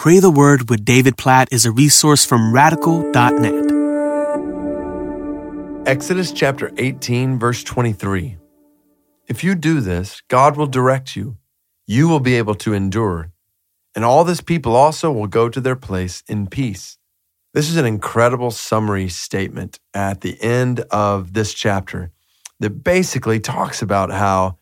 Pray the Word with David Platt is a resource from radical.net. Exodus chapter 18, verse 23. If you do this, God will direct you. You will be able to endure. And all this people also will go to their place in peace. This is an incredible summary statement at the end of this chapter that basically talks about how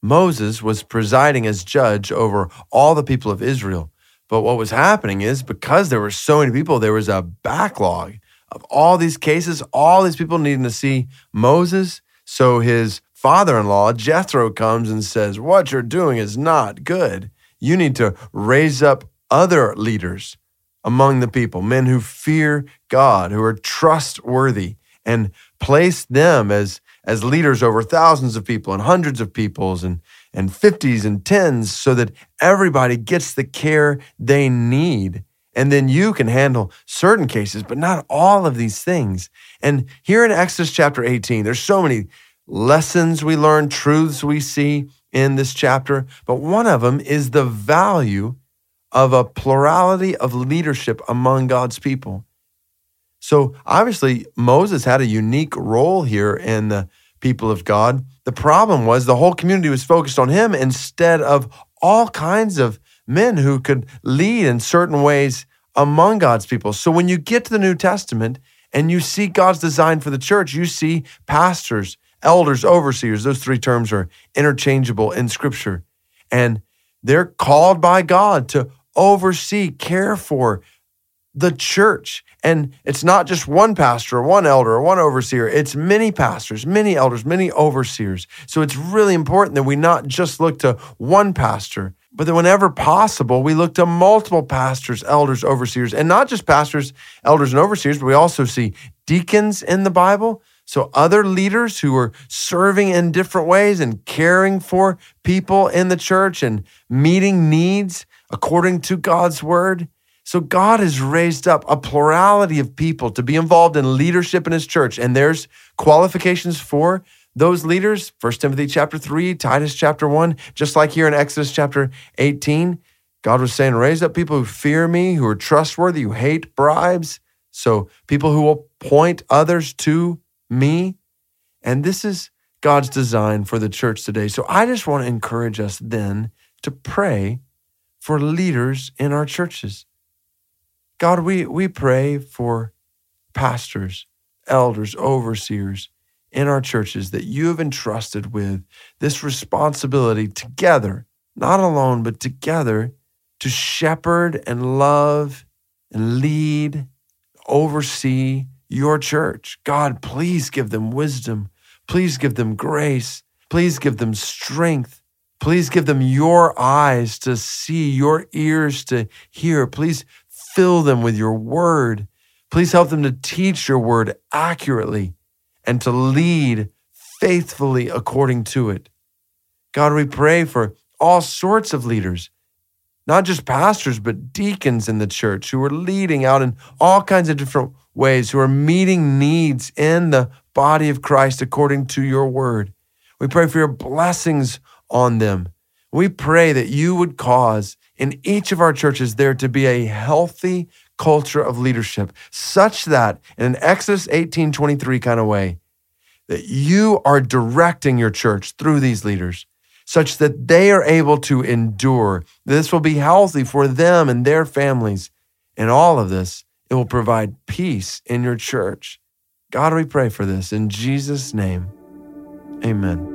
Moses was presiding as judge over all the people of Israel. But what was happening is because there were so many people, there was a backlog of all these cases, all these people needing to see Moses. So his father in law, Jethro, comes and says, What you're doing is not good. You need to raise up other leaders among the people, men who fear God, who are trustworthy, and place them as, as leaders over thousands of people and hundreds of peoples and and 50s and 10s so that everybody gets the care they need. And then you can handle certain cases, but not all of these things. And here in Exodus chapter 18, there's so many lessons we learn, truths we see in this chapter, but one of them is the value of a plurality of leadership among God's people. So obviously, Moses had a unique role here in the people of God. The problem was the whole community was focused on him instead of all kinds of men who could lead in certain ways among God's people. So when you get to the New Testament and you see God's design for the church, you see pastors, elders, overseers. Those three terms are interchangeable in Scripture. And they're called by God to oversee, care for, the church. And it's not just one pastor or one elder or one overseer, it's many pastors, many elders, many overseers. So it's really important that we not just look to one pastor, but that whenever possible, we look to multiple pastors, elders, overseers, and not just pastors, elders, and overseers, but we also see deacons in the Bible. So, other leaders who are serving in different ways and caring for people in the church and meeting needs according to God's word. So God has raised up a plurality of people to be involved in leadership in his church. And there's qualifications for those leaders. 1 Timothy chapter 3, Titus chapter 1, just like here in Exodus chapter 18. God was saying, raise up people who fear me, who are trustworthy, who hate bribes. So people who will point others to me. And this is God's design for the church today. So I just want to encourage us then to pray for leaders in our churches. God, we, we pray for pastors, elders, overseers in our churches that you have entrusted with this responsibility together, not alone, but together to shepherd and love and lead, oversee your church. God, please give them wisdom. Please give them grace. Please give them strength. Please give them your eyes to see, your ears to hear. Please fill them with your word. Please help them to teach your word accurately and to lead faithfully according to it. God, we pray for all sorts of leaders, not just pastors, but deacons in the church who are leading out in all kinds of different ways, who are meeting needs in the body of Christ according to your word. We pray for your blessings on them. We pray that you would cause in each of our churches there to be a healthy culture of leadership, such that in an Exodus 18 23 kind of way, that you are directing your church through these leaders, such that they are able to endure. This will be healthy for them and their families. And all of this, it will provide peace in your church. God, we pray for this in Jesus' name. Amen.